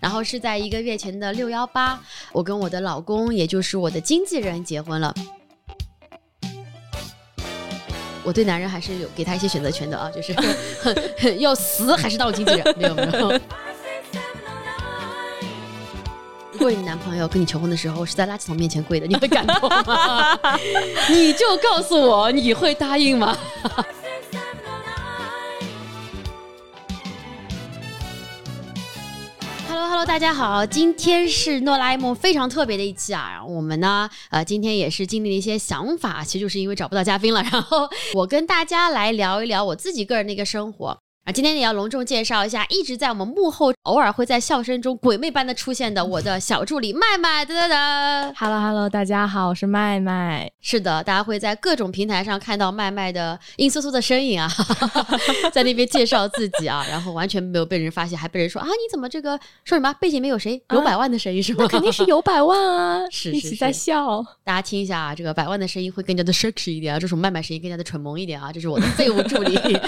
然后是在一个月前的六幺八，我跟我的老公，也就是我的经纪人结婚了。我对男人还是有给他一些选择权的啊，就是 要死还是当我经纪人？没有没有。如果你男朋友跟你求婚的时候是在垃圾桶面前跪的，你会感动吗？你就告诉我，你会答应吗？Hello，大家好，今天是诺拉 A 梦非常特别的一期啊。我们呢，呃，今天也是经历了一些想法，其实就是因为找不到嘉宾了。然后我跟大家来聊一聊我自己个人的一个生活。啊，今天也要隆重介绍一下，一直在我们幕后，偶尔会在笑声中鬼魅般的出现的我的小助理麦麦。哒哒哒，Hello Hello，大家好，我是麦麦。是的，大家会在各种平台上看到麦麦的阴飕飕的身影啊，在那边介绍自己啊，然后完全没有被人发现，还被人说啊，你怎么这个说什么背景里面有谁？有百万的声音是吗？那肯定是有百万啊，是一起在笑。大家听一下啊，这个百万的声音会更加的 sexy 一点啊，这种麦麦声音更加的蠢萌一点啊，这是我的废物助理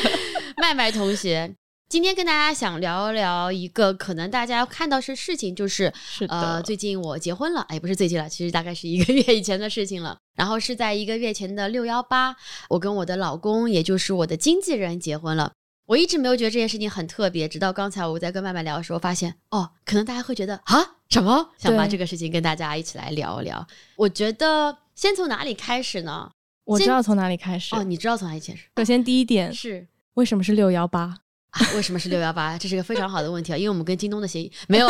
麦麦同学。今天跟大家想聊聊一个可能大家看到是事情，就是呃，最近我结婚了，哎，不是最近了，其实大概是一个月以前的事情了。然后是在一个月前的六幺八，我跟我的老公，也就是我的经纪人结婚了。我一直没有觉得这件事情很特别，直到刚才我在跟麦麦聊的时候，发现哦，可能大家会觉得啊，什么？想把这个事情跟大家一起来聊一聊。我觉得先从哪里开始呢？我知道从哪里开始。哦，你知道从哪里开始？首先第一点是为什么是六幺八？为什么是六幺八？这是个非常好的问题啊！因为我们跟京东的协议 没有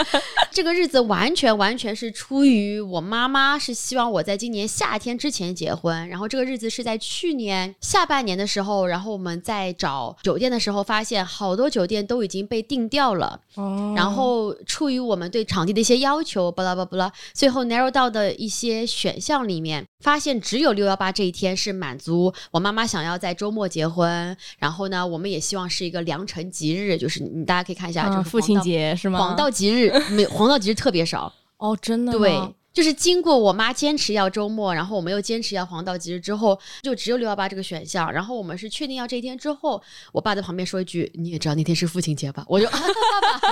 这个日子，完全完全是出于我妈妈是希望我在今年夏天之前结婚。然后这个日子是在去年下半年的时候，然后我们在找酒店的时候，发现好多酒店都已经被订掉了。哦。然后出于我们对场地的一些要求，巴拉巴拉巴拉，最后 narrow 到的一些选项里面，发现只有六幺八这一天是满足我妈妈想要在周末结婚。然后呢，我们也希望是。一个良辰吉日，就是你大家可以看一下，就是父亲节是吗？黄道吉日没，黄道吉日特别少哦，真的对。就是经过我妈坚持要周末，然后我们又坚持要黄道吉日之后，就只有六幺八这个选项。然后我们是确定要这一天之后，我爸在旁边说一句：“你也知道那天是父亲节吧？”我就啊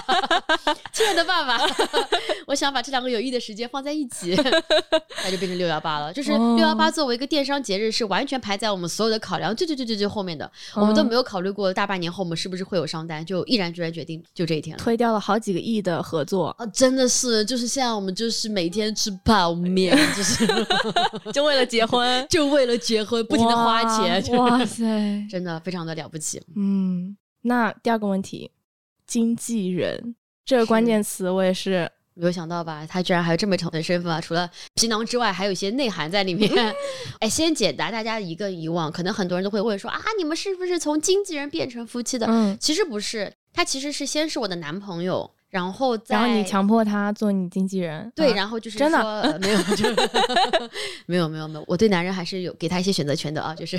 爸爸，亲爱的爸爸，我想把这两个有意义的时间放在一起，那就变成六幺八了。就是六幺八作为一个电商节日，是完全排在我们所有的考量最最最最最后面的。我们都没有考虑过大半年后我们是不是会有商单，就毅然决然决定就这一天了，推掉了好几个亿的合作啊！真的是，就是现在我们就是每天吃。泡面就是 就为了结婚，就为了结婚，不停的花钱，哇塞，真的非常的了不起。嗯，那第二个问题，经纪人这个关键词，我也是没有想到吧？他居然还有这么长的身份啊！除了皮囊之外，还有一些内涵在里面。哎，先解答大家一个疑问，可能很多人都会问说啊，你们是不是从经纪人变成夫妻的？嗯，其实不是，他其实是先是我的男朋友。然后，然后你强迫他做你经纪人，对，然后就是真的没有，没有，没有，没有，我对男人还是有给他一些选择权的啊，就是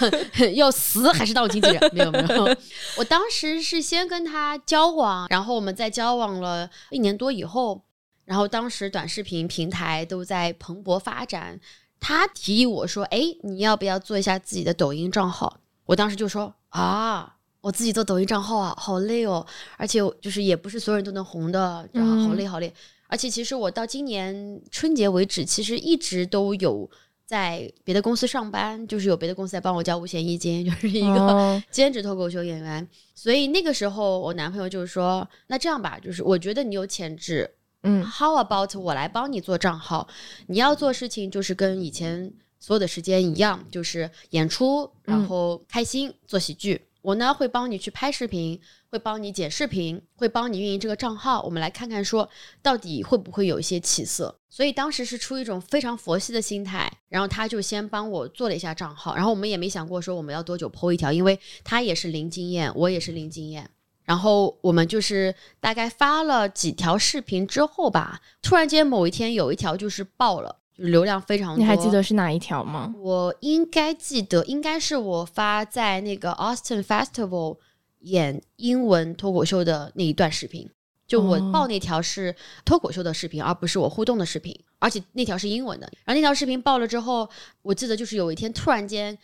要死还是当我经纪人，没有，没有。我当时是先跟他交往，然后我们在交往了一年多以后，然后当时短视频平台都在蓬勃发展，他提议我说：“哎，你要不要做一下自己的抖音账号？”我当时就说：“啊。”我自己做抖音账号啊，好累哦，而且就是也不是所有人都能红的，然后好累好累。而且其实我到今年春节为止，其实一直都有在别的公司上班，就是有别的公司在帮我交五险一金，就是一个兼职脱口秀演员。所以那个时候我男朋友就是说，那这样吧，就是我觉得你有潜质，嗯，How about 我来帮你做账号？你要做事情就是跟以前所有的时间一样，就是演出，然后开心做喜剧。我呢会帮你去拍视频，会帮你剪视频，会帮你运营这个账号。我们来看看说到底会不会有一些起色。所以当时是出于一种非常佛系的心态，然后他就先帮我做了一下账号，然后我们也没想过说我们要多久剖一条，因为他也是零经验，我也是零经验。然后我们就是大概发了几条视频之后吧，突然间某一天有一条就是爆了。流量非常多，你还记得是哪一条吗？我应该记得，应该是我发在那个 Austin Festival 演英文脱口秀的那一段视频。就我报那条是脱口秀的视频，而不是我互动的视频，而且那条是英文的。然后那条视频报了之后，我记得就是有一天突然间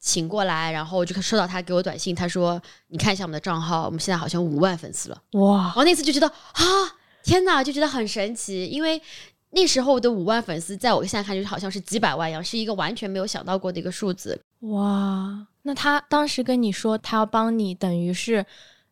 请过来，然后就收到他给我短信，他说：“你看一下我们的账号，我们现在好像五万粉丝了。”哇！然后那次就觉得啊。天哪，就觉得很神奇，因为那时候的五万粉丝，在我现在看就是好像是几百万一样，是一个完全没有想到过的一个数字。哇，那他当时跟你说他要帮你，等于是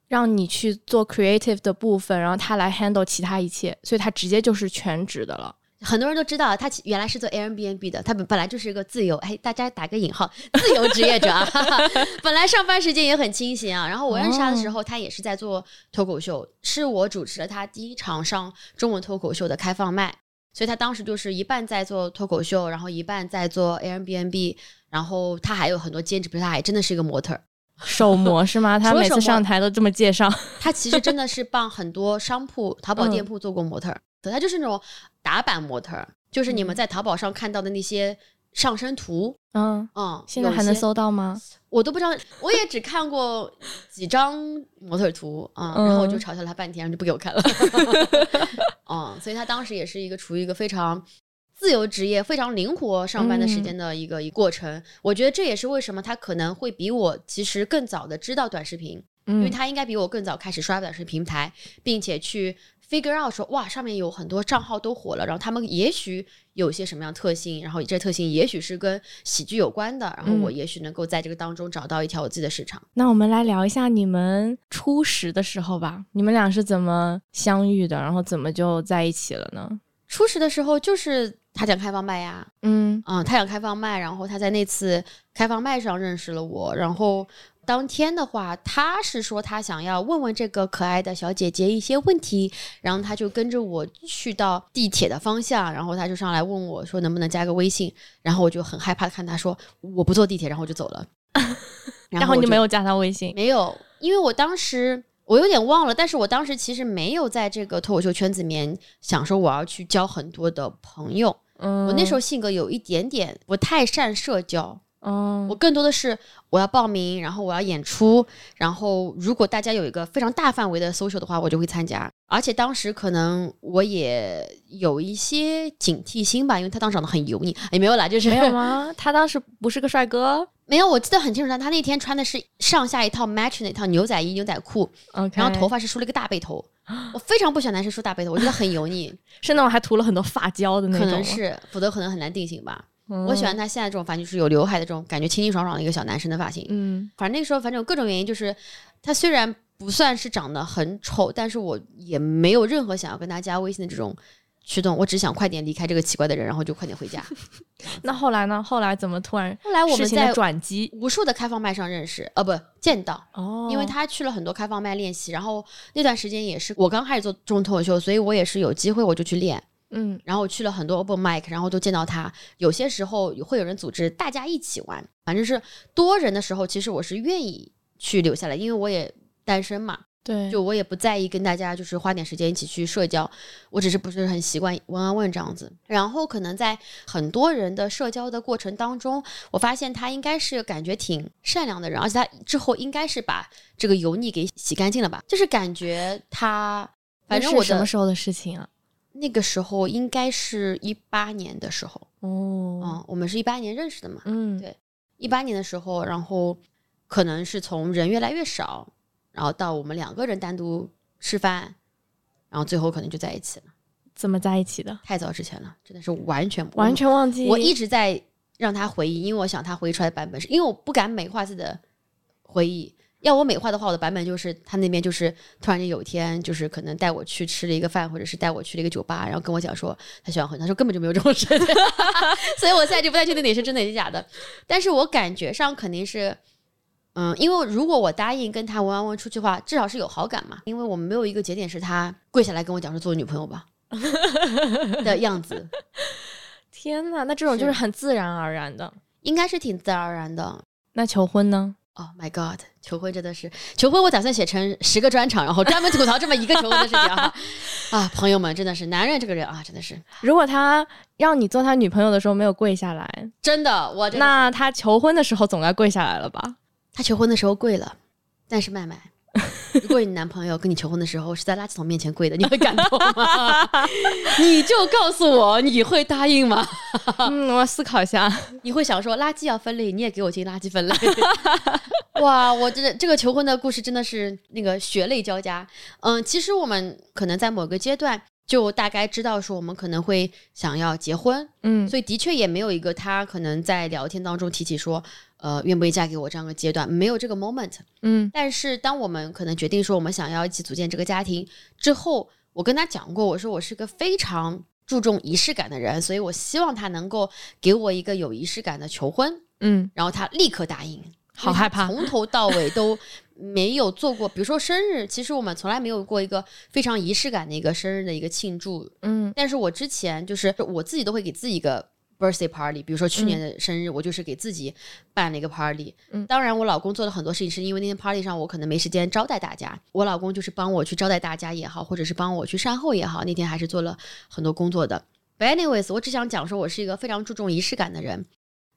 让你去做 creative 的部分，然后他来 handle 其他一切，所以他直接就是全职的了。很多人都知道，他原来是做 Airbnb 的，他本本来就是一个自由，哎，大家打个引号，自由职业者啊。本来上班时间也很清闲啊。然后我认识他的时候，他也是在做脱口秀，是我主持了他第一场上中文脱口秀的开放麦，所以他当时就是一半在做脱口秀，然后一半在做 Airbnb，然后他还有很多兼职，比如他还真的是一个模特儿。手模 是吗？他每次上台都这么介绍。他其实真的是帮很多商铺、淘宝嗯店铺做过模特儿，对他就是那种打版模特儿，就是你们在淘宝上看到的那些上身图，嗯，嗯，现在还能搜到吗？我都不知道，我也只看过几张模特图啊、嗯，然后我就嘲笑他半天，就不给我看了，嗯，所以他当时也是一个处于一个非常。自由职业非常灵活上班的时间的一个一个过程，我觉得这也是为什么他可能会比我其实更早的知道短视频，因为嗯，他应该比我更早开始刷短视频平台，并且去 figure out 说哇，上面有很多账号都火了，然后他们也许有一些什么样的特性，然后这特性也许是跟喜剧有关的，然后嗯我也许能够在这个当中找到一条我自己的市场。那我们来聊一下你们初识的时候吧。你们俩是怎么相遇的？然后怎么就在一起了呢？初识的时候就是他讲开放麦呀，嗯嗯，他讲开放麦，然后他在那次开放麦上认识了我，然后当天的话，他是说他想要问问这个可爱的小姐姐一些问题，然后他就跟着我去到地铁的方向，然后他就上来问我说能不能加个微信，然后我就很害怕地看他说我不坐地铁，然后我就走了，然后我就你没有加他微信？没有，因为我当时我有点忘了，但是我当时其实没有在这个脱口秀圈子里面想说我要去交很多的朋友。嗯，我那时候性格有一点点不太善社交，嗯，我更多的是我要报名，然后我要演出，然后如果大家有一个非常大范围的 social 的话，我就会参加。而且当时可能我也有一些警惕心吧，因为他当时长得很油腻，也没有啦，就是没有吗？他当时不是个帅哥没有，我记得很清楚，他他那天穿的是上下一套 match 的一套牛仔衣、牛仔裤然后头发是梳了一个大背头。我非常不喜欢男生梳大背头，我觉得很油腻，是那种还涂了很多发胶的那种可，能是，否则可能很难定型吧。嗯我喜欢他现在这种发型，就是有刘海的这种感觉清清爽爽的一个小男生的发型。嗯反正那个时候，反正有各种原因，就是他虽然不算是长得很丑，但是我也没有任何想要跟他加微信的这种驱动，我只想快点离开这个奇怪的人，然后就快点回家。那后来呢？后来怎么突然后来我们在转机？无数的开放麦上认识，呃，不见到，哦，因为他去了很多开放麦练习，然后那段时间也是我刚开始做中脱口秀，所以我也是有机会我就去练。嗯然后我去了很多 open mic，然后都见到他。有些时候会有人组织大家一起玩，反正是多人的时候，其实我是愿意去留下来，因为我也单身嘛，对，就我也不在意跟大家就是花点时间一起去社交，我只是不是很习惯问啊问这样子。然后可能在很多人的社交的过程当中，我发现他应该是感觉挺善良的人，而且他之后应该是把这个油腻给洗干净了吧，就是感觉他。反正我什么时候的事情啊？那个时候应该是一八年的时候，哦，嗯，我们是一八年认识的嘛，嗯，对一八年的时候，然后可能是从人越来越少，然后到我们两个人单独吃饭，然后最后可能就在一起了。怎么在一起的？太早之前了，真的是完全完，全忘记。我我一直在让他回忆，因为我想他回忆出来的版本是，因为我不敢美化自己的回忆。要我美化的话，我的版本就是他那边就是突然间有一天，就是可能带我去吃了一个饭，或者是带我去了一个酒吧，然后跟我讲说他喜欢喝，他说根本就没有这种事情，所以我现在就不太确定哪是真的哪是假的。但是我感觉上肯定是，嗯，因为如果我答应跟他文完文出去的话，至少是有好感嘛，因为我们没有一个节点是他跪下来跟我讲说做我女朋友吧 的样子，天哪，那这种就是是很自然而然的。应该是挺自然而然的。那求婚呢？Oh my god，求婚真的是求婚，我打算写成十个专场，然后专门吐槽这么一个求婚的事情啊！啊，朋友们，真的是男人这个人啊，真的是如果他让你做他女朋友的时候没有跪下来，真的，我真的那他求婚的时候总该跪下来了吧？他求婚的时候跪了，但是麦麦如果你男朋友跟你求婚的时候是在垃圾桶面前跪的，你会感动吗？你就告诉我，你会答应吗？嗯，我要思考一下。你会想说垃圾要分类，你也给我进垃圾分类。哇，我这这个求婚的故事真的是那个血泪交加。嗯，其实我们可能在某个阶段就大概知道说我们可能会想要结婚，嗯所以的确也没有一个他可能在聊天当中提起说，呃，愿不愿意嫁给我这样的阶段，没有这个 moment。嗯但是当我们可能决定说我们想要一起组建这个家庭之后，我跟他讲过，我说我是个非常注重仪式感的人，所以我希望他能够给我一个有仪式感的求婚。嗯，然后他立刻答应，好害怕从头到尾都没有做过，比如说生日，其实我们从来没有过一个非常仪式感的一个生日的一个庆祝。嗯但是我之前就是我自己都会给自己一个 birthday party，比如说去年的生日，我就是给自己办了一个 party。嗯当然我老公做了很多事情，是因为那天 party 上我可能没时间招待大家，我老公就是帮我去招待大家也好，或者是帮我去善后也好，那天还是做了很多工作的。But anyways，我只想讲说我是一个非常注重仪式感的人。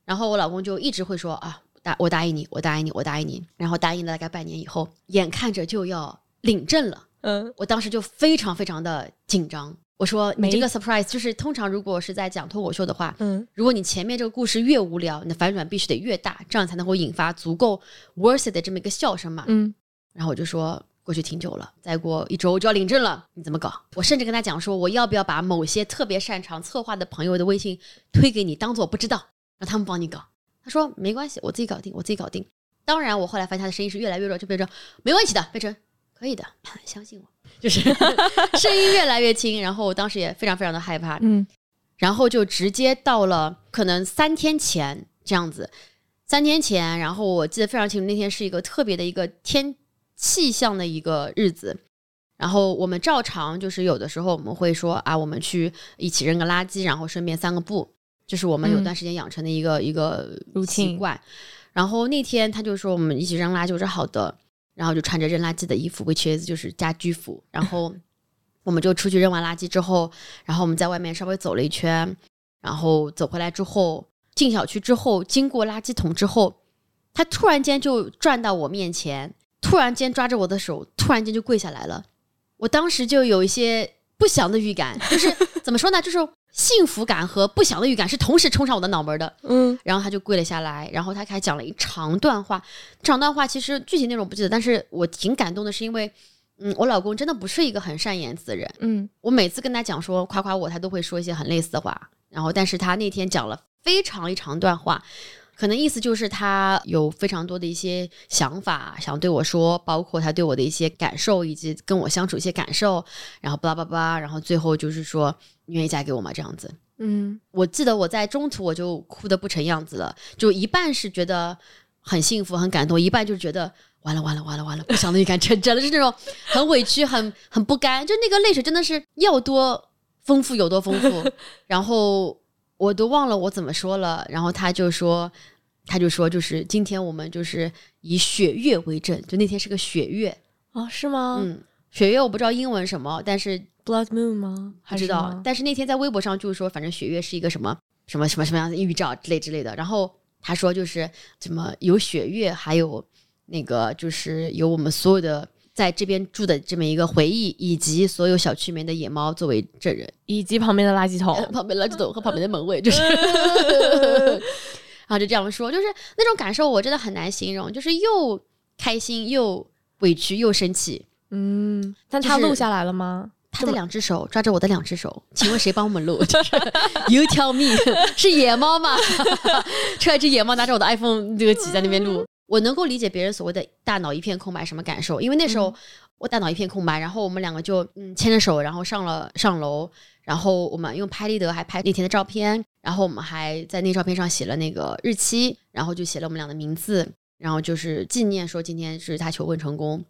然后我老公就一直会说啊，答我答应你，我答应你，我答应你。然后答应了大概半年以后，眼看着就要领证了，嗯我当时就非常非常的紧张。我说你这个 surprise 就是通常如果是在讲脱口秀的话，嗯如果你前面这个故事越无聊，你的反转必须得越大，这样才能够引发足够 worth it 的这么一个笑声嘛。嗯然后我就说过去挺久了，再过一周就要领证了，你怎么搞？我甚至跟他讲说，我要不要把某些特别擅长策划的朋友的微信推给你，当做我不知道，让他们帮你搞。他说没关系，我自己搞定，我自己搞定。当然，我后来发现他的声音是越来越弱，就变成没关系的，变成可以的，相信我，就是 声音越来越轻。然后我当时也非常非常的害怕，嗯然后就直接到了可能三天前这样子，三天前，然后我记得非常清楚，那天是一个特别的一个天气象的一个日子。然后我们照常就是有的时候我们会说啊，我们去一起扔个垃圾，然后顺便散个步，这是我们有嗯段时间养成的一个、一个习惯。然后那天他就说我们一起扔垃圾，我说好的，然后就穿着扔垃圾的衣服，which is 就是家居服，然后 我们就出去扔完垃圾之后，然后我们在外面稍微走了一圈，然后走回来之后，进小区之后，经过垃圾桶之后，他突然间就转到我面前，突然间抓着我的手，突然间就跪下来了。我当时就有一些不祥的预感，就是怎么说呢，就是幸福感和不祥的预感是同时冲上我的脑门的。嗯然后他就跪了下来，然后他还讲了一长段话。长段话其实具体内容不记得，但是我挺感动的，是因为，嗯，我老公真的不是一个很善言辞的人。嗯我每次跟他讲说夸夸我，他都会说一些很类似的话。然后，但是他那天讲了非常一长段话，可能意思就是他有非常多的一些想法想对我说，包括他对我的一些感受，以及跟我相处一些感受。然后巴拉巴拉巴拉，然后最后就是说你愿意嫁给我吗？这样子。嗯我记得我在中途我就哭得不成样子了，就一半是觉得很幸福很感动，一半就是觉得完了完了完了完了，不想的预感成真了，是那种很委屈、很很不甘，就那个泪水真的是要多丰富有多丰富，然后我都忘了我怎么说了，然后他就说。他就说，就是今天我们就是以血月为证，就那天是个血月，哦是吗？嗯，血月我不知道英文什么，但是 Blood Moon 吗？不知道但是那天在微博上就是说，反正血月是一个什么什么什么什么样的预兆之类之类的。然后他说就是怎么有血月，还有那个就是有我们所有的在这边住的这么一个回忆，以及所有小区里面的野猫作为证人，以及旁边的垃圾桶。旁边垃圾桶和旁边的门卫，就 是。然后就这样说，就是那种感受，我真的很难形容，就是又开心又委屈又生气。嗯，但他录下来了吗？他的两只手抓着我的两只手，请问谁帮我们录？就是 You tell me，是野猫吗？出来一只野猫拿着我的 iPhone 这个几在那边录，我能够理解别人所谓的大脑一片空白什么感受，因为那时候我大脑一片空白，然后我们两个就嗯牵着手，然后上了上楼，然后我们用拍立得还拍那天的照片，然后我们还在那照片上写了那个日期，然后就写了我们俩的名字，然后就是纪念说今天是他求婚成功。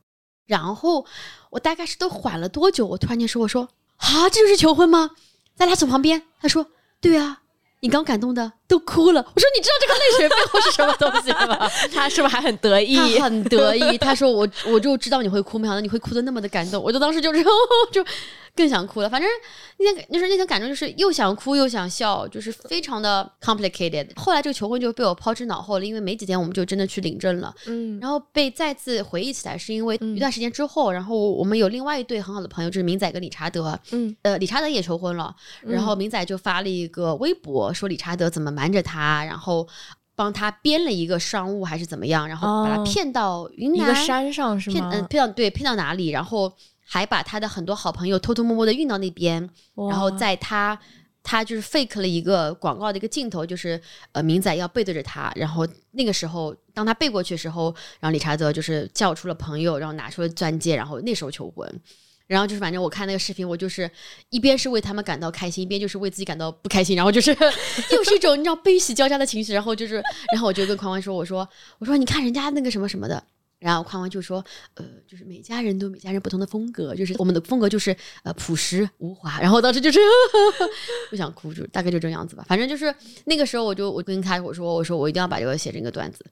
然后我大概是都缓了多久，我突然间说：“我说啊，这就是求婚吗？在他走旁边。”他说：“对啊。”你刚感动的都哭了。我说你知道这个泪水背后是什么东西吗？他是不是还很得意？他很得意。他说我我就知道你会哭，没想到你会哭的那么的感动。我就当时就是 就。更想哭了，反正那天就是那天感觉，就是又想哭又想笑，就是非常的 complicated。后来这个求婚就被我抛之脑后了，因为没几天我们就真的去领证了。嗯，然后被再次回忆起来，是因为一段时间之后，然后我们有另外一对很好的朋友，就是明仔跟理查德。嗯，呃，理查德也求婚了，然后明仔就发了一个微博，说理查德怎么瞒着他，然后帮他编了一个商务还是怎么样，然后把他骗到云南一个山上是吗？骗嗯骗到对骗到哪里，然后。还把他的很多好朋友偷偷摸摸的运到那边，然后在他他就是 fake 了一个广告的一个镜头，就是呃明仔要背对着他，然后那个时候当他背过去的时候，然后理查德就是叫出了朋友，然后拿出了钻戒，然后那时候求婚，然后就是反正我看那个视频，我就是一边是为他们感到开心，一边就是为自己感到不开心，然后就是 又是一种你知道悲喜交加的情绪，然后就是然后我就跟宽宽说，我说我说你看人家那个什么什么的。然后宽宽就说：“呃，就是每家人都每家人不同的风格，就是我们的风格就是呃朴实无华。”然后当时就是 不想哭，就大概就这样子吧。反正就是那个时候，我就我跟他我说我说我一定要把这个写成一个段子，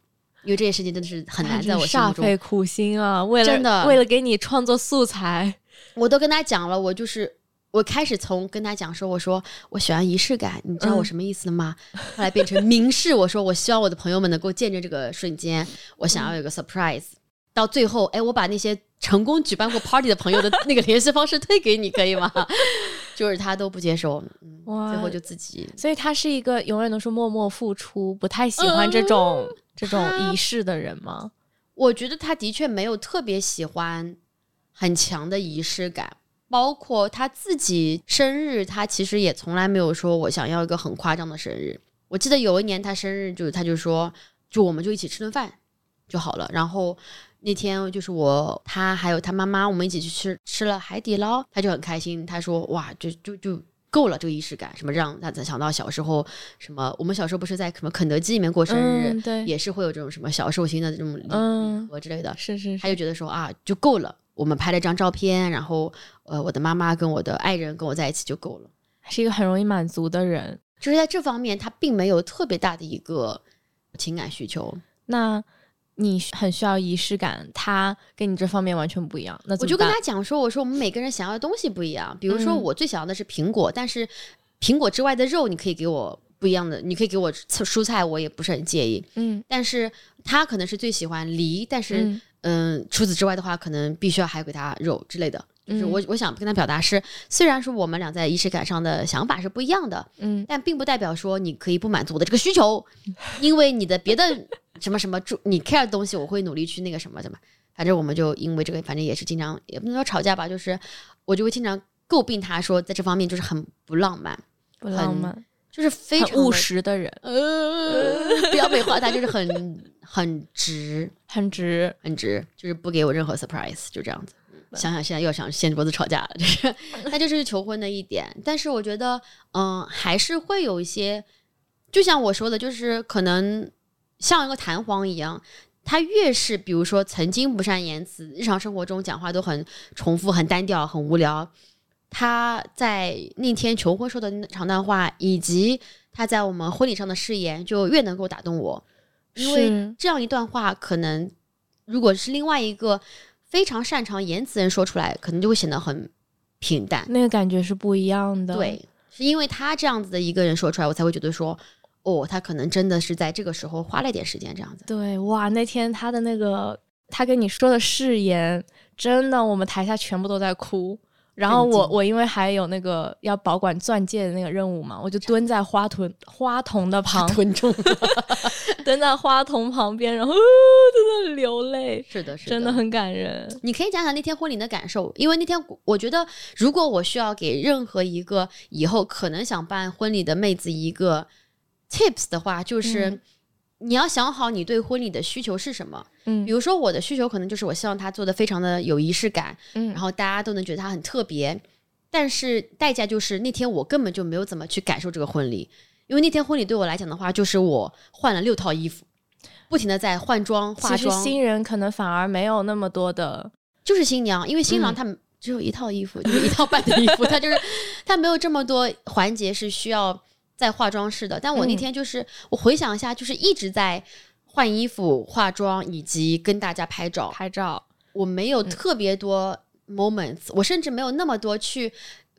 因为这件事情真的是很难在我心中。煞费苦心啊，为了真的为了给你创作素材，我都跟他讲了。我就是我开始从跟他讲说，我说我喜欢仪式感，你知道我什么意思吗？后来变成明示，我说我希望我的朋友们能够见证这个瞬间，我想要有个 surprise。到最后，哎，我把那些成功举办过 party 的朋友的那个联系方式推给你，可以吗？就是他都不接受，最后就自己。所以他是一个永远都是默默付出，不太喜欢这种这种仪式的人吗？我觉得他的确没有特别喜欢很强的仪式感，包括他自己生日，他其实也从来没有说我想要一个很夸张的生日。我记得有一年他生日，就他就说，就我们就一起吃顿饭就好了，然后。那天就是我，他还有他妈妈，我们一起去吃吃了海底捞，他就很开心。他说：“哇，就就就够了这个仪式感，什么让他想到小时候，什么我们小时候不是在什么肯德基里面过生日，对，也是会有这种什么小寿星的这种礼盒之类的。是是，他就觉得说啊，就够了。我们拍了张照片，然后呃，我的妈妈跟我的爱人跟我在一起就够了。是一个很容易满足的人，就是在这方面他并没有特别大的一个情感需求。那。你很需要仪式感，他跟你这方面完全不一样。那我就跟他讲说，我说我们每个人想要的东西不一样。比如说，我最想要的是苹果，但是苹果之外的肉，你可以给我不一样的，你可以给我蔬菜，我也不是很介意。嗯，但是他可能是最喜欢梨，但是嗯，除此之外的话，可能必须要还给他肉之类的。就是我我想跟他表达是，虽然说我们俩在仪式感上的想法是不一样的，嗯，但并不代表说你可以不满足我的这个需求，因为你的别的。什么什么注你 care 的东西，我会努力去那个什么什么。反正我们就因为这个，反正也是经常也不能说吵架吧，就是我就会经常诟病他说在这方面就是很不浪漫，不浪漫，就是非常务实的人。呃，不要美化他，就是很很直，很直，很直，就是不给我任何 surprise，就这样子。想想现在又想掀桌子吵架了，就是 他就是求婚的一点。但是我觉得，嗯，还是会有一些，就像我说的，就是可能。像一个弹簧一样，他越是比如说曾经不善言辞，日常生活中讲话都很重复、很单调、很无聊。他在那天求婚说的那长段话，以及他在我们婚礼上的誓言，就越能够打动我。因为这样一段话，可能如果是另外一个非常擅长言辞人说出来，可能就会显得很平淡。那个感觉是不一样的。对，是因为他这样子的一个人说出来，我才会觉得说。哦，他可能真的是在这个时候花了点时间这样子。对，哇，那天他的那个他跟你说的誓言，真的，我们台下全部都在哭。然后我我因为还有那个要保管钻戒的那个任务嘛，我就蹲在花屯花童的旁，蹲中，蹲在花童旁边，然后在那流泪。是的，是的，真的很感人。你可以讲讲那天婚礼的感受，因为那天我觉得，如果我需要给任何一个以后可能想办婚礼的妹子一个。Tips 的话，就是你要想好你对婚礼的需求是什么。嗯，比如说我的需求可能就是我希望他做的非常的有仪式感，嗯，然后大家都能觉得他很特别。但是代价就是那天我根本就没有怎么去感受这个婚礼，因为那天婚礼对我来讲的话，就是我换了六套衣服，不停的在换装化妆。新人可能反而没有那么多的，就是新娘，因为新郎他们只有一套衣服，就是一套半的衣服，他就是他没有这么多环节是需要。在化妆室的，但我那天就是我回想一下，就是一直在换衣服、化妆以及跟大家拍照。拍照，我没有特别多 moments，、我甚至没有那么多去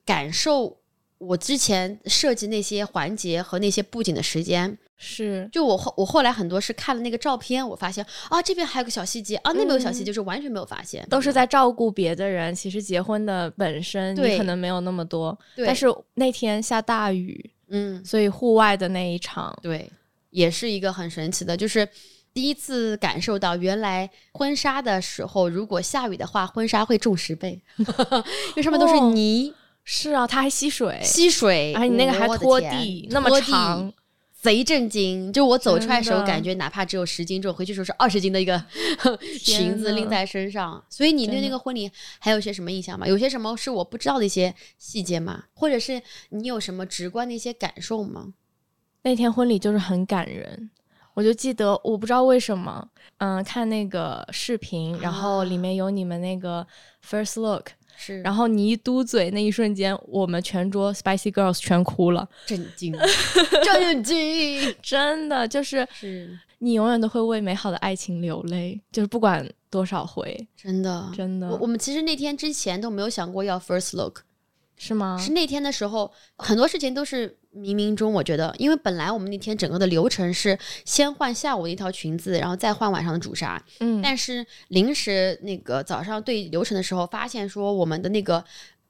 感受我之前设计那些环节和那些布景的时间。是。就我后我后来很多是看了那个照片，我发现啊这边还有个小细节啊那边有小细节，就是完全没有发现，都是在照顾别的人。其实结婚的本身你对。可能没有那么多，对。但是那天下大雨，嗯。所以户外的那一场，对，也是一个很神奇的，就是第一次感受到原来婚纱的时候，如果下雨的话，婚纱会重十倍，因为上面都是哦泥、是啊，它还吸水，吸水，而且你那个还拖地那么长，贼震惊！就我走出来的时候，感觉哪怕只有十斤重，回去的时候是二十斤的一个 裙子拎在身上。所以你对那个婚礼还有些什么印象吗？有些什么是我不知道的一些细节吗？或者是你有什么直观的一些感受吗？那天婚礼就是很感人。我就记得，我不知道为什么，嗯，看那个视频，然后里面有你们那个 first look，是，然后你一嘟嘴那一瞬间，我们全桌 Spicy Girls 全哭了，震惊，震惊，真的就是。是你永远都会为美好的爱情流泪，就是不管多少回，真的，真的。我我们其实那天之前都没有想过要 first look，是吗？是那天的时候，很多事情都是冥冥中，我觉得，因为本来我们那天整个的流程是先换下午的一条裙子，然后再换晚上的主纱，嗯，但是临时那个早上对流程的时候，发现说我们的那个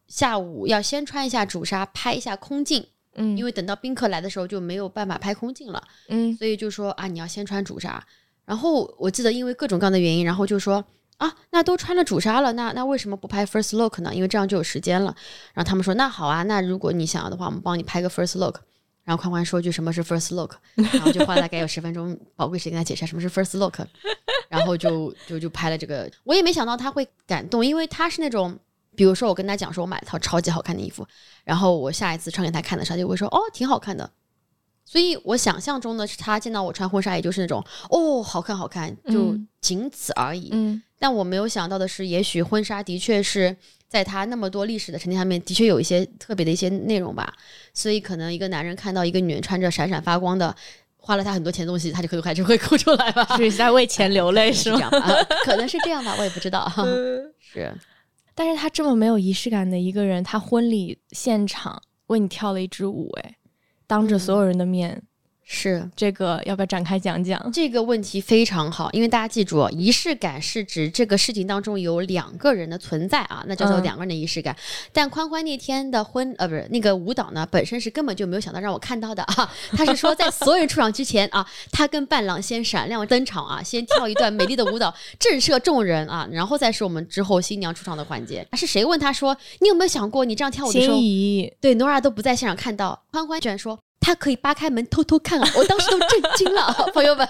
下午要先穿一下主纱，拍一下空镜，嗯，因为等到宾客来的时候就没有办法拍空镜了，嗯所以就说啊，你要先穿主纱。然后我记得因为各种各样的原因，然后就说啊，那都穿了主纱了，那那为什么不拍 first look 呢？因为这样就有时间了。然后他们说那好啊，那如果你想要的话，我们帮你拍个 first look。然后宽宽说句什么是 first look，然后就花了大概有十分钟宝贵时间跟他解释什么是 first look，然后就就就拍了这个。我也没想到他会感动，因为他是那种，比如说我跟他讲说我买了套超级好看的衣服，然后我下一次穿给他看的时候，他就会说哦挺好看的。所以我想象中的是他见到我穿婚纱，也就是那种哦好看好看，就嗯仅此而已。嗯但我没有想到的是，也许婚纱的确是在他那么多历史的沉淀下面，的确有一些特别的一些内容吧。所以可能一个男人看到一个女人穿着闪闪发光的，花了他很多钱的东西，他就可能还是会哭出来吧。是在为钱流泪 是吗可能是这样吧，我也不知道。是，但是他这么没有仪式感的一个人，他婚礼现场为你跳了一支舞，哎，当着所有人的面，是这个要不要展开讲讲？这个问题非常好，因为大家记住，仪式感是指这个事情当中有两个人的存在啊，那叫做嗯两个人的仪式感。但宽宽那天的婚呃不是那个舞蹈呢，本身是根本就没有想到让我看到的啊，他是说在所有人出场之前啊，他跟伴郎先闪亮登场啊，先跳一段美丽的舞蹈震慑众人啊，然后再是我们之后新娘出场的环节。是谁问他说你有没有想过你这样跳舞的时候，对，Nora 都不在现场看到，欢欢居然说他可以扒开门偷偷看啊！我当时都震惊了，朋友们，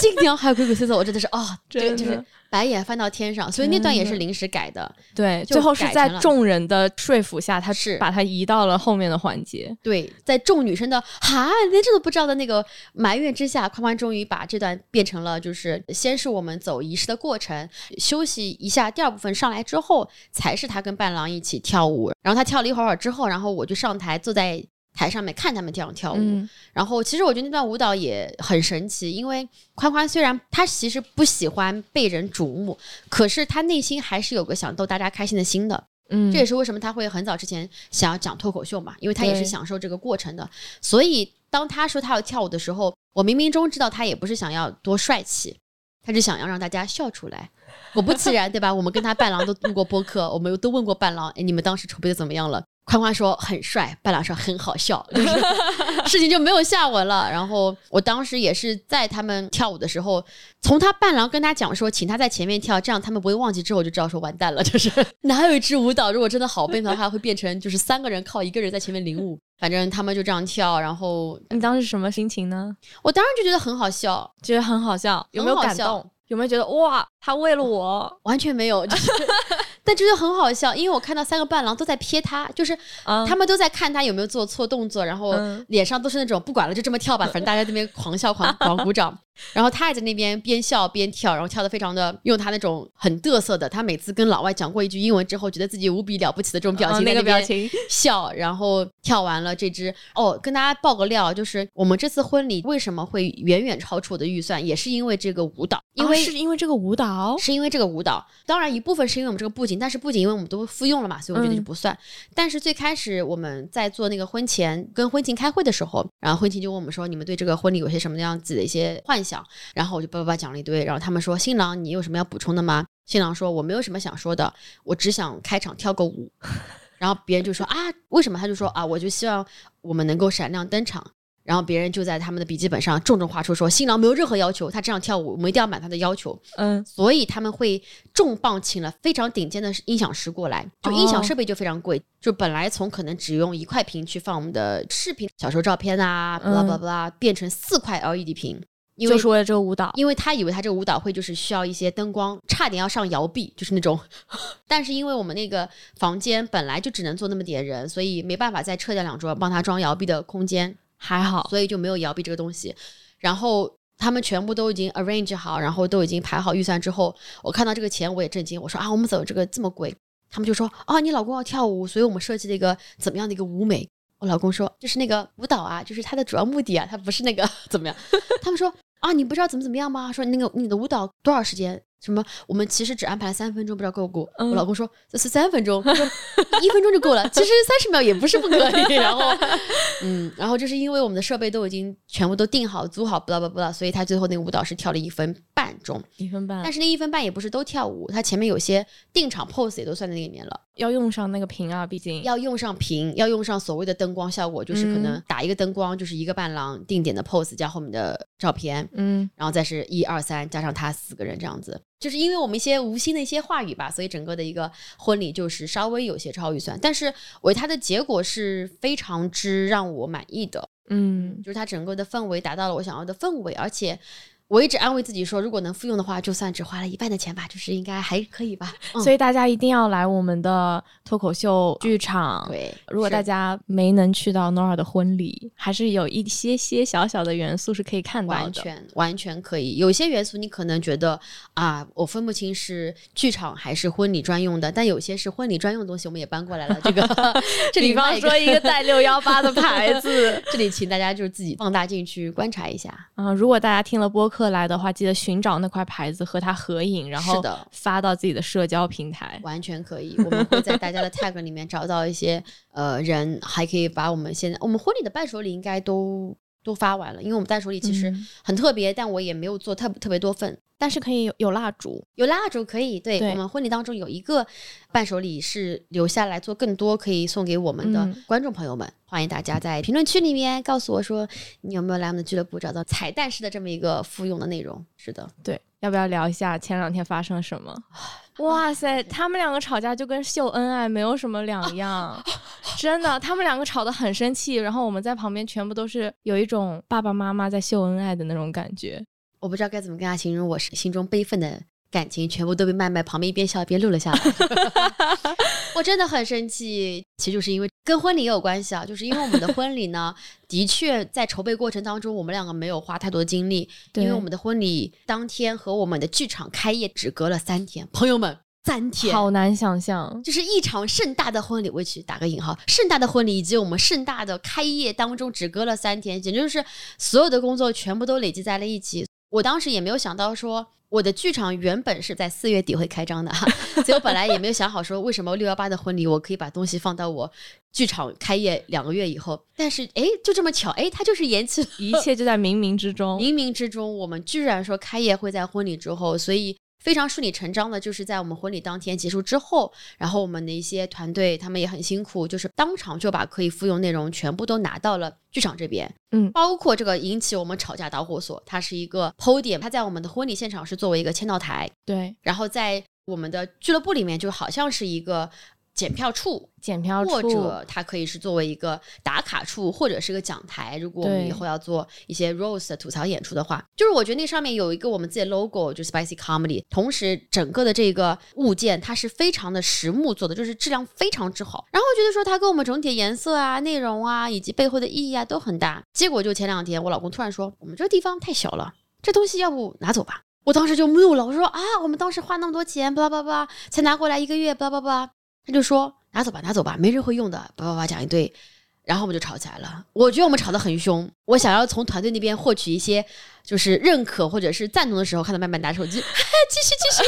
新娘还有鬼鬼祟祟，我真的是啊、这个就是白眼翻到天上，所以那段也是临时改的。对，最后是在众人的说服下，他是把他移到了后面的环节。对，在众女生的哈连这都不知道的那个埋怨之下，宽宽终于把这段变成了，就是先是我们走仪式的过程，休息一下，第二部分上来之后，才是他跟伴郎一起跳舞。然后他跳了一会儿之后，然后我就上台坐在台上面看他们这样跳舞。嗯然后其实我觉得那段舞蹈也很神奇，因为宽宽虽然他其实不喜欢被人瞩目，可是他内心还是有个想逗大家开心的心的。嗯，这也是为什么他会很早之前想要讲脱口秀嘛，因为他也是享受这个过程的。所以当他说他要跳舞的时候，我冥冥中知道他也不是想要多帅气，他是想要让大家笑出来。果不其然，对吧？我们跟他伴郎都录过播客，我们都问过伴郎，哎，你们当时筹备的怎么样了？宽宽说很帅，伴郎说很好笑，就 是事情就没有下文了。然后我当时也是在他们跳舞的时候，从他伴郎跟他讲说，请他在前面跳，这样他们不会忘记。之后我就知道说完蛋了，就是 哪有一支舞蹈如果真的好变的话，会变成就是三个人靠一个人在前面领舞。反正他们就这样跳，然后你当时什么心情呢？我当时就觉得很好笑，觉得很好笑，有没有感动？有没有觉得哇，他为了我，完全没有，就是但这就很好笑，因为我看到三个伴郎都在瞥他，就是啊他们都在看他有没有做错动作，然后嗯脸上都是那种不管了，就这么跳吧，反正大家在那边狂笑狂 狂鼓掌。然后他还在那边边笑边跳，然后跳的非常的用他那种很嘚瑟的，他每次跟老外讲过一句英文之后，觉得自己无比了不起的这种表情，那个表情 笑，然后跳完了这支哦，跟大家爆个料，就是我们这次婚礼为什么会远远超出我的预算，也是因为这个舞蹈，因为是因为这个舞蹈，是因为这个舞蹈，当然一部分是因为我们这个布景，但是布景因为我们都复用了嘛，所以我觉得就不算。但是最开始我们在做那个婚前跟婚庆开会的时候，然后婚庆就问我们说，你们对这个婚礼有些什么样子的一些幻想？然后我就叭叭叭讲了一堆，然后他们说，新郎你有什么要补充的吗？新郎说，我没有什么想说的，我只想开场跳个舞。然后别人就说啊，为什么？他就说啊，我就希望我们能够闪亮登场。然后别人就在他们的笔记本上重重画出说，新郎没有任何要求，他这样跳舞，我们一定要满他的要求。嗯，所以他们会重磅请了非常顶尖的音响师过来，就音响设备就非常贵，就本来从可能只用一块屏去放我们的视频、小时候照片啊，巴拉巴拉，变成四块 LED 屏。就是为了这个舞蹈，因为他以为他这个舞蹈会就是需要一些灯光，差点要上摇臂，就是那种。但是因为我们那个房间本来就只能坐那么点人，所以没办法再撤掉两桌帮他装摇臂的空间，还好，所以就没有摇臂这个东西。然后他们全部都已经 arrange 好，然后都已经排好预算之后，我看到这个钱我也震惊，我说啊，我们怎么这个这么贵？他们就说啊，你老公要跳舞，所以我们设计了一个怎么样的一个舞美？我老公说就是那个舞蹈啊，就是他的主要目的啊，他不是那个 怎么样？他们说。啊，你不知道怎么怎么样吗？说那个你的舞蹈多少时间？什么？我们其实只安排了三分钟，不知道够不够？我老公说这是三分钟，一分钟就够了。其实三十秒也不是不可以。然后，嗯，然后就是因为我们的设备都已经全部都定好、租好，不啦不啦不啦，所以他最后那个舞蹈是跳了一分半钟，一分半。但是那一分半也不是都跳舞，他前面有些定场 pose 也都算在那里面了。要用上那个屏啊，毕竟要用上屏，要用上所谓的灯光效果，就是可能打一个灯光，就是一个伴郎定点的 pose 加后面的照片，嗯，然后再是一二三加上他四个人这样子。就是因为我们一些无心的一些话语吧，所以整个的一个婚礼就是稍微有些超预算，但是为它的结果是非常之让我满意的，嗯，就是它整个的氛围达到了我想要的氛围，而且。我一直安慰自己说，如果能复用的话，就算只花了一半的钱吧，就是应该还可以吧。所以大家一定要来我们的脱口秀剧场。对，如果大家没能去到 Nora 的婚礼，还是有一些些小小的元素是可以看到的。完全完全可以，有些元素你可能觉得啊，我分不清是剧场还是婚礼专用的，但有些是婚礼专用的东西，我们也搬过来了。这个，这里比方说一个带六幺八的牌子，这里请大家就是自己放大镜去观察一下啊。如果大家听了播客。客来的话，记得寻找那块牌子和他合影，然后发到自己的社交平台，完全可以。我们会在大家的 tag 里面找到一些 呃人，还可以把我们现在我们婚礼的伴手礼应该都都发完了，因为我们伴手礼其实很特别，但我也没有做特特别多份。但是可以有有蜡烛，有蜡烛可以。对我们婚礼当中有一个伴手礼是留下来做更多可以送给我们的观众朋友们。欢迎大家在评论区里面告诉我说，你有没有来我们的俱乐部找到彩蛋式的这么一个复用的内容？是的，对，要不要聊一下前两天发生了什么？哇塞，他们两个吵架就跟秀恩爱没有什么两 样，真的，他们两个吵得很生气，然后我们在旁边全部都是有一种爸爸妈妈在秀恩爱的那种感觉。我不知道该怎么跟他形容，我是心中悲愤的感情全部都被麦麦旁边一边笑一边录了下来。我真的很生气，其实就是因为跟婚礼也有关系啊，就是因为我们的婚礼呢，的确在筹备过程当中，我们两个没有花太多精力，因为我们的婚礼当天和我们的剧场开业只隔了三天，朋友们，三天，好难想象，就是一场盛大的婚礼，我去打个引号，盛大的婚礼以及我们盛大的开业当中只隔了三天，简直就是所有的工作全部都累积在了一起。我当时也没有想到说，我的剧场原本是在四月底会开张的哈，所以我本来也没有想好说，为什么六幺八的婚礼我可以把东西放到我剧场开业两个月以后，但是哎，就这么巧，哎，它就是延期，一切就在冥冥之中，冥冥之中，我们居然说开业会在婚礼之后，所以。非常顺理成章的，就是在我们婚礼当天结束之后，然后我们的一些团队他们也很辛苦，就是当场就把可以复用内容全部都拿到了剧场这边，嗯，包括这个引起我们吵架导火索，它是一个 podium，它在我们的婚礼现场是作为一个签到台，对，然后在我们的俱乐部里面就好像是一个。检票处，检票处，或者它可以是作为一个打卡处，或者是个讲台。如果我们以后要做一些 rose 的吐槽演出的话，就是我觉得那上面有一个我们自己的 logo，就是 spicy comedy。同时，整个的这个物件它是非常的实木做的，就是质量非常之好。然后觉得说它跟我们整体颜色啊、内容啊以及背后的意义啊都很大。结果就前两天，我老公突然说，我们这个地方太小了。这东西要不拿走吧？我当时就怒了，我说啊，我们当时花那么多钱，巴拉巴拉，才拿过来一个月，巴拉巴拉。他就说拿走吧，拿走吧，没人会用的，叭叭叭讲一堆，然后我们就吵起来了。我觉得我们吵得很凶，我想要从团队那边获取一些。就是认可或者是赞同的时候，看到慢慢拿手机，继 续继续，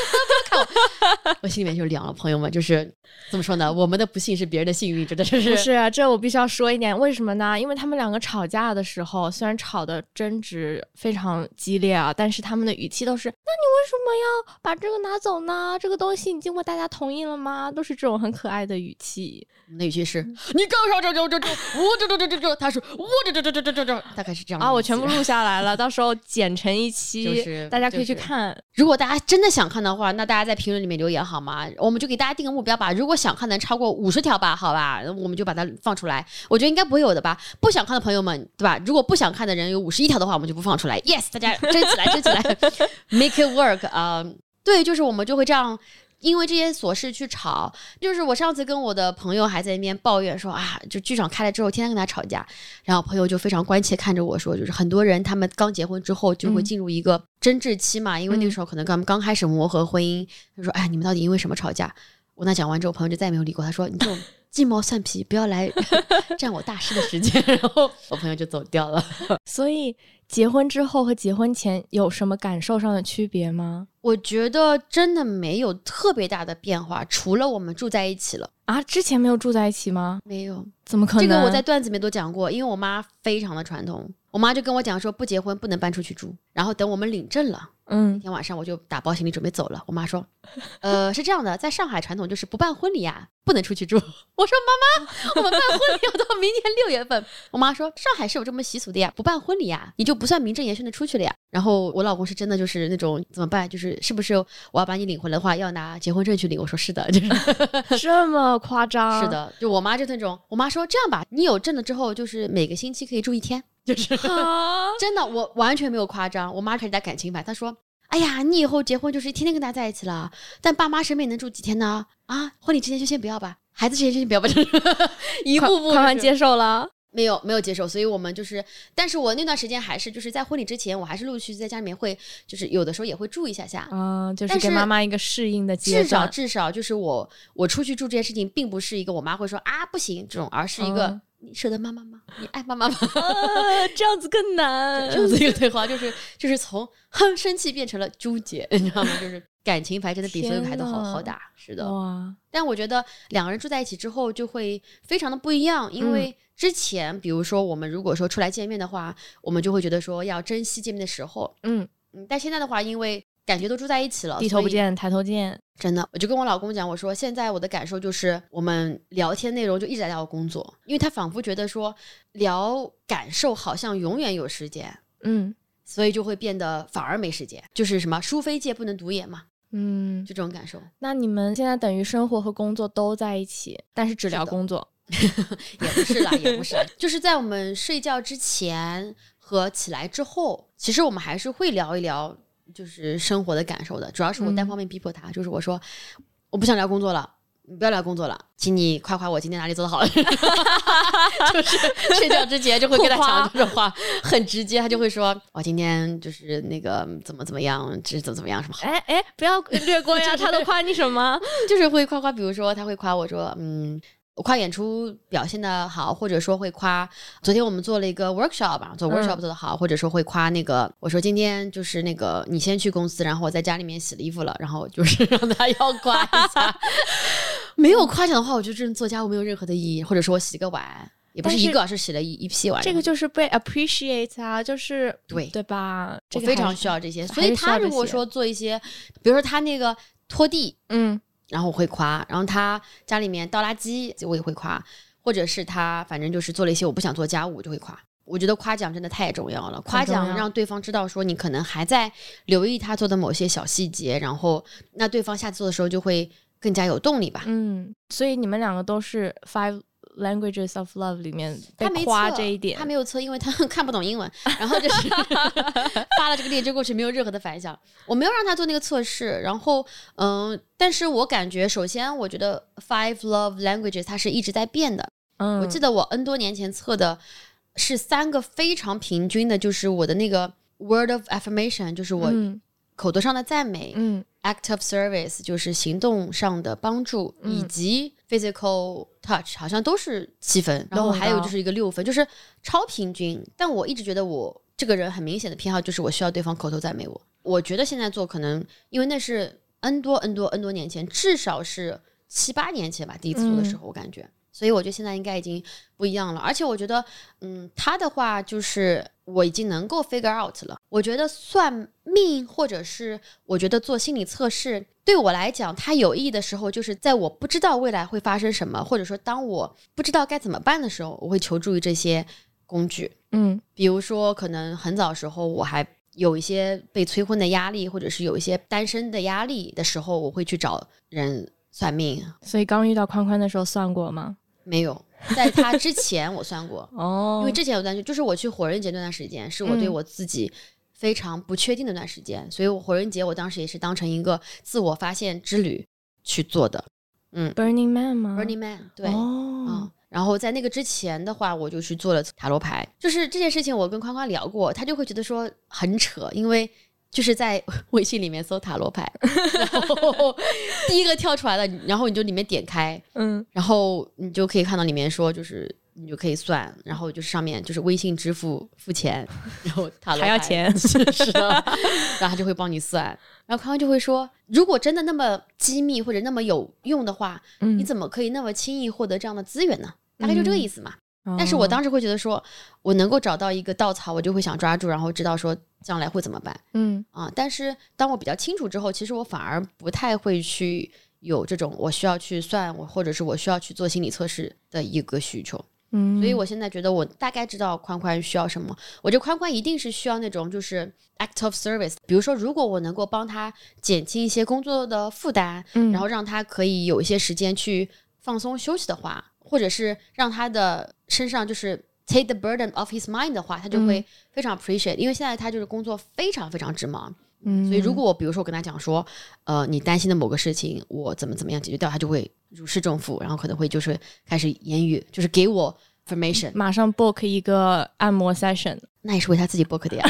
不要看我，我心里面就凉了。朋友们，就是怎么说呢？我们的不幸是别人的幸运，真的是。不是啊，这我必须要说一点，为什么呢？因为他们两个吵架的时候，虽然吵的争执非常激烈啊，但是他们的语气都是：那你为什么要把这个拿走呢？这个东西你经过大家同意了吗？都是这种很可爱的语气。那语气是：你干啥？这这这这，我这这这这这，他说我这这这这这这这，大概是这样啊。我全部录下来了，到时候。剪成一期，就是大家可以去看。如果大家真的想看的话，那大家在评论里面留言好吗？我们就给大家定个目标吧。如果想看能超过五十条吧，好吧，我们就把它放出来。我觉得应该不会有的吧。不想看的朋友们，对吧？如果不想看的人有五十一条的话，我们就不放出来。Yes，大家争起来，争起来，Make it work 啊！对，就是我们就会这样。因为这些琐事去吵，就是我上次跟我的朋友还在那边抱怨说啊，就剧场开了之后，天天跟他吵架，然后朋友就非常关切看着我说，就是很多人他们刚结婚之后就会进入一个争执期嘛，因为那个时候可能刚刚开始磨合婚姻，他说哎，你们到底因为什么吵架？我那讲完之后，朋友就再也没有理过，他说你这种鸡毛蒜皮，不要来 占我大师的时间，然后我朋友就走掉了，所以。结婚之后和结婚前有什么感受上的区别吗？我觉得真的没有特别大的变化，除了我们住在一起了啊。之前没有住在一起吗？没有，怎么可能？这个我在段子里面都讲过，因为我妈非常的传统，我妈就跟我讲说，不结婚不能搬出去住，然后等我们领证了。嗯，那天晚上我就打包行李准备走了。我妈说：“呃，是这样的，在上海传统就是不办婚礼呀，不能出去住。”我说：“妈妈，我们办婚礼要到明年六月份。”我妈说：“上海是有这么习俗的呀，不办婚礼呀，你就不算名正言顺的出去了呀。”然后我老公是真的就是那种怎么办？就是是不是我要把你领回来的话，要拿结婚证去领？我说是的，就是 这么夸张。是的，就我妈就那种，我妈说这样吧，你有证了之后，就是每个星期可以住一天。就是 真的，我完全没有夸张。我妈开始打感情牌，她说：“哎呀，你以后结婚就是天天跟他在一起了，但爸妈身边能住几天呢？啊，婚礼之前就先不要吧，孩子之前就先不要吧。” 一步步慢慢接受了，没有没有接受，所以我们就是，但是我那段时间还是就是在婚礼之前，我还是陆陆续续在家里面会，就是有的时候也会住一下下，嗯，就是给妈妈一个适应的阶段。至少至少就是我我出去住这件事情，并不是一个我妈会说啊不行这种，而是一个。你舍得妈妈吗？你爱妈妈吗？这样子更难。这样子一个对话，就是就是从哼生气变成了纠结，你知道吗？就是感情牌真的比所有牌都好好打。是的，哇！但我觉得两个人住在一起之后就会非常的不一样，因为之前比如说我们如果说出来见面的话，我们就会觉得说要珍惜见面的时候。嗯嗯，但现在的话，因为感觉都住在一起了，低头不见抬头见，真的，我就跟我老公讲，我说现在我的感受就是，我们聊天内容就一直在聊工作，因为他仿佛觉得说聊感受好像永远有时间，嗯，所以就会变得反而没时间，就是什么书非借不能读也嘛，嗯，就这种感受。那你们现在等于生活和工作都在一起，但是只聊工作，也不是啦，也不是，就是在我们睡觉之前和起来之后，其实我们还是会聊一聊。就是生活的感受的，主要是我单方面逼迫他。就是我说，我不想聊工作了，你不要聊工作了，请你夸夸我今天哪里做的好了。就是睡觉之前就会跟他讲这种话，很直接，他就会说，我今天就是那个怎么怎么样，是怎么怎么样什么。哎哎，不要略过呀，他都夸你什么？就是会夸夸，比如说他会夸我说，嗯。我夸演出表现的好，或者说会夸昨天我们做了一个 workshop 吧，做 workshop 做的好，或者说会夸那个我说今天就是那个你先去公司，然后我在家里面洗了衣服了，然后就是让他要夸一下。没有夸奖的话，我觉得这做家务没有任何的意义，或者说我洗个碗也不是一个，是洗了一一批碗。这个就是被 appreciate 啊，就是对对吧？我非常需要这些，所以他如果说做一些，比如说他那个拖地，嗯。然后我会夸，然后他家里面倒垃圾，我也会夸，或者是他反正就是做了一些我不想做家务，我就会夸。我觉得夸奖真的太重要了，夸奖让对方知道说你可能还在留意他做的某些小细节，然后那对方下次做的时候就会更加有动力吧。嗯，所以你们两个都是 five。Languages of love 里面被夸这一点，他没有测，因为他 看不懂英文，然后就是 发了这个链接过去，没有任何的反响。我没有让他做那个测试，然后嗯，但是我感觉，首先我觉得 Five Love Languages 它是一直在变的。嗯，我记得我 N 多年前测的是三个非常平均的，就是我的那个 word of affirmation，就是我口头上的赞美，嗯，act of service 就是行动上的帮助，以及 physical touch 好像都是七分，然后还有就是一个六分，就是超平均。但我一直觉得我这个人很明显的偏好就是我需要对方口头赞美我。我觉得现在做可能因为那是 n 多 n 多 n 多年前，至少是七八年前吧，第一次做的时候我感觉。所以我觉得现在应该已经不一样了，而且我觉得，嗯，他的话就是我已经能够 figure out 了。我觉得算命或者是我觉得做心理测试，对我来讲，它有意义的时候，就是在我不知道未来会发生什么，或者说当我不知道该怎么办的时候，我会求助于这些工具。嗯，比如说可能很早时候我还有一些被催婚的压力，或者是有一些单身的压力的时候，我会去找人算命。所以刚遇到宽宽的时候算过吗？没有，在他之前我算过 哦，因为之前有段时就是我去火人节那段时间，是我对我自己非常不确定的那段时间，所以我火人节我当时也是当成一个自我发现之旅去做的。嗯，Burning Man 吗？Burning Man，对，嗯，然后在那个之前的话，我就去做了塔罗牌，就是这件事情我跟宽宽聊过，他就会觉得说很扯，因为。就是在 微信里面搜塔罗牌，然后第一个跳出来了，然后你就里面点开，嗯，然后你就可以看到里面说，就是你就可以算，然后就是上面就是微信支付付钱，然后 塔罗还要钱，是的，然后他就会帮你算，然后康康就会说，如果真的那么机密或者那么有用的话，你怎么可以那么轻易获得这样的资源呢？大概就这个意思嘛。但是我当时会觉得说，我能够找到一个稻草，我就会想抓住，然后知道说将来会怎么办。嗯啊，但是当我比较清楚之后，其实我反而不太会去有这种我需要去算我，或者是我需要去做心理测试的一个需求。嗯，所以我现在觉得我大概知道宽宽需要什么。我觉得宽宽一定是需要那种就是 act of service，比如说如果我能够帮他减轻一些工作的负担，然后让他可以有一些时间去放松休息的话。或者是让他的身上就是 take the burden of his mind 的话，他就会非常 appreciate，因为现在他就是工作非常非常之忙，嗯，所以如果我比如说我跟他讲说，呃，你担心的某个事情，我怎么怎么样解决掉，他就会如释重负，然后可能会就是开始言语，就是给我 information，马上 book 一个按摩 session，那也是为他自己 book 的呀，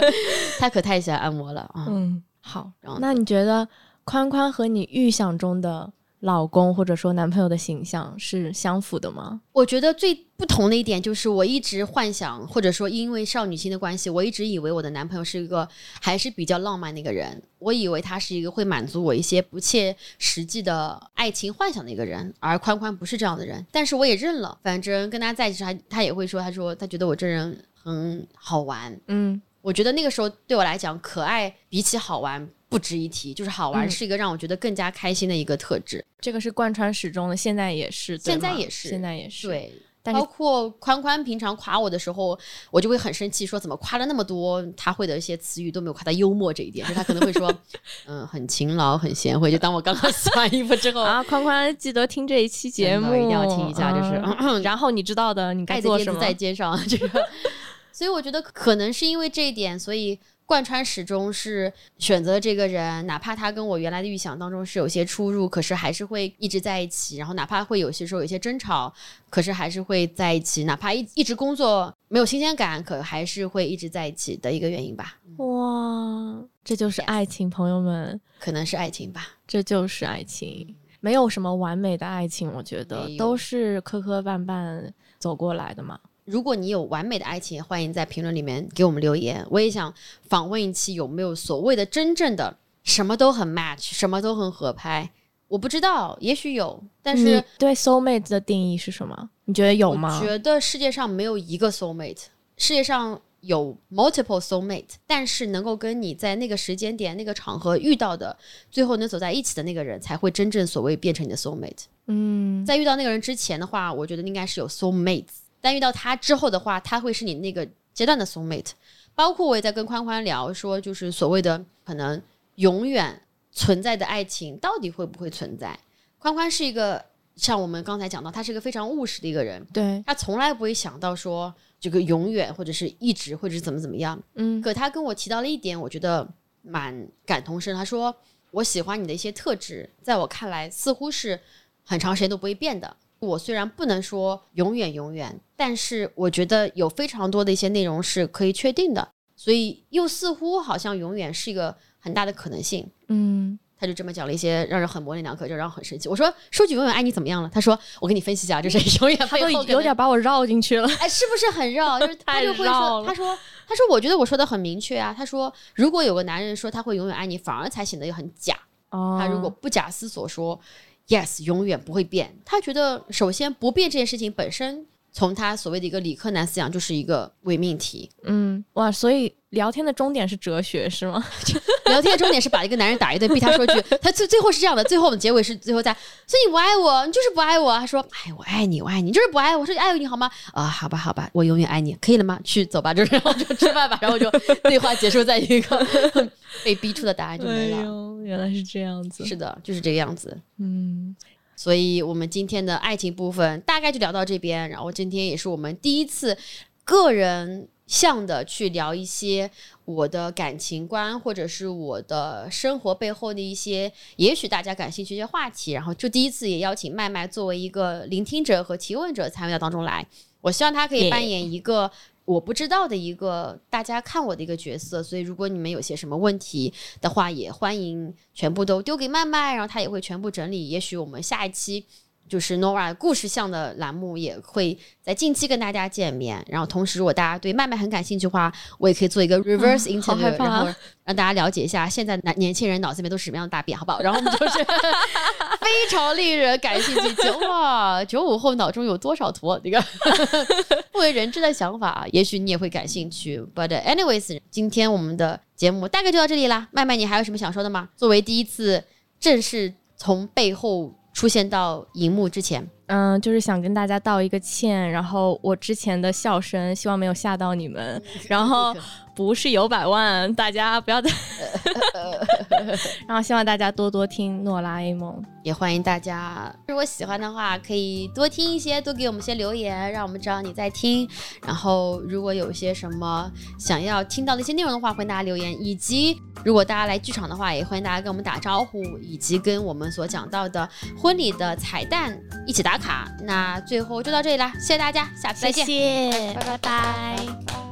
他可太喜欢按摩了啊，嗯，好，然后那你觉得宽宽和你预想中的？老公或者说男朋友的形象是相符的吗？我觉得最不同的一点就是，我一直幻想，或者说因为少女心的关系，我一直以为我的男朋友是一个还是比较浪漫的一个人。我以为他是一个会满足我一些不切实际的爱情幻想的一个人，而宽宽不是这样的人。但是我也认了，反正跟他在一起，他他也会说，他说他觉得我这人很好玩。嗯，我觉得那个时候对我来讲，可爱比起好玩。不值一提，就是好玩是一个让我觉得更加开心的一个特质。这个是贯穿始终的，现在也是，现在也是，现在也是。对，包括宽宽平常夸我的时候，我就会很生气，说怎么夸了那么多，他会的一些词语都没有夸他幽默这一点，就他可能会说，嗯，很勤劳，很贤惠。就当我刚刚 洗完衣服之后啊，宽宽记得听这一期节目，一定要听一下，就是，然后你知道的，你该做什么，在肩上这个。所以我觉得可能是因为这一点，所以。贯穿始终是选择这个人，哪怕他跟我原来的预想当中是有些出入，可是还是会一直在一起。然后哪怕会有些时候有些争吵，可是还是会在一起。哪怕一一直工作没有新鲜感，可还是会一直在一起的一个原因吧。哇，这就是爱情，朋友们，可能是爱情吧。这就是爱情，没有什么完美的爱情，我觉得都是磕磕绊绊走过来的嘛。如果你有完美的爱情，欢迎在评论里面给我们留言。我也想访问一期有没有所谓的真正的什么都很 match，什么都很合拍。我不知道，也许有，但是对 soul mate 的定义是什么？你觉得有吗？我觉得世界上没有一个 soul mate，世界上有 multiple soul mate，但是能够跟你在那个时间点、那个场合遇到的，最后能走在一起的那个人，才会真正所谓变成你的 soul mate。嗯，在遇到那个人之前的话，我觉得应该是有 soul mates。但遇到他之后的话，他会是你那个阶段的 soul mate。包括我也在跟宽宽聊，说就是所谓的可能永远存在的爱情，到底会不会存在？宽宽是一个像我们刚才讲到，他是一个非常务实的一个人，对他从来不会想到说这个永远或者是一直或者是怎么怎么样。嗯，可他跟我提到了一点，我觉得蛮感同身。他说我喜欢你的一些特质，在我看来似乎是很长时间都不会变的。我虽然不能说永远永远，但是我觉得有非常多的一些内容是可以确定的。所以又似乎好像永远是一个很大的可能性。嗯，他就这么讲了一些让人很模棱两可，就让我很生气。我说说句永远爱你怎么样了？他说我给你分析一下，就是 永远他都背后有点把我绕进去了。哎，是不是很绕？就是他就会说，他说，他说，我觉得我说的很明确啊。他说，如果有个男人说他会永远爱你，反而才显得很假。哦他如果不假思索说 yes，永远不会变，他觉得首先不变这件事情本身，从他所谓的一个理科男思想就是一个伪命题。嗯，哇，所以聊天的终点是哲学是吗？聊天的终点是把一个男人打一顿，逼他说句，他最最后是这样的，最后的结尾是最后在，所以你不爱我，你就是不爱我。他说，哎，我爱你，我爱你，你就是不爱我。我说爱你好吗？啊，好吧，好吧，我永远爱你，可以了吗？去走吧，就是然后就吃饭吧，然后就对话结束在一个被逼出的答案就没了。呦，原来是这样子。是的，就是这个样子。嗯，所以我们今天的爱情部分大概就聊到这边，然后今天也是我们第一次个人向的去聊一些我的感情观，或者是我的生活背后的一些，也许大家感兴趣一些话题，然后就第一次也邀请麦麦作为一个聆听者和提问者参与到当中来，我希望他可以扮演一个。我不知道的一个大家看我的一个角色，所以如果你们有些什么问题的话，也欢迎全部都丢给麦麦，然后他也会全部整理。也许我们下一期就是 Nora 故事向的栏目也会在近期跟大家见面。然后同时，如果大家对麦麦很感兴趣的话，我也可以做一个 reverse interview，、然后让大家了解一下现在男年轻人脑子里面都是什么样的大便，好不好？然后我们就是非常令人感兴趣，就哇，九五后脑中有多少坨这个不为人知的想法，也许你也会感兴趣。But anyways，今天我们的节目大概就到这里啦。麦麦，你还有什么想说的吗？作为第一次正式从背后出现到荧幕之前，嗯，就是想跟大家道一个歉，然后我之前的笑声，希望没有吓到你们。然后不是有百万，大家不要再。然后希望大家多多听诺拉 A 梦。也欢迎大家，如果喜欢的话，可以多听一些，多给我们些留言，让我们知道你在听。然后，如果有一些什么想要听到的一些内容的话，欢迎大家留言。以及，如果大家来剧场的话，也欢迎大家跟我们打招呼，以及跟我们所讲到的婚礼的彩蛋一起打卡。那最后就到这里啦，谢谢大家，下次再见。谢谢，拜拜拜。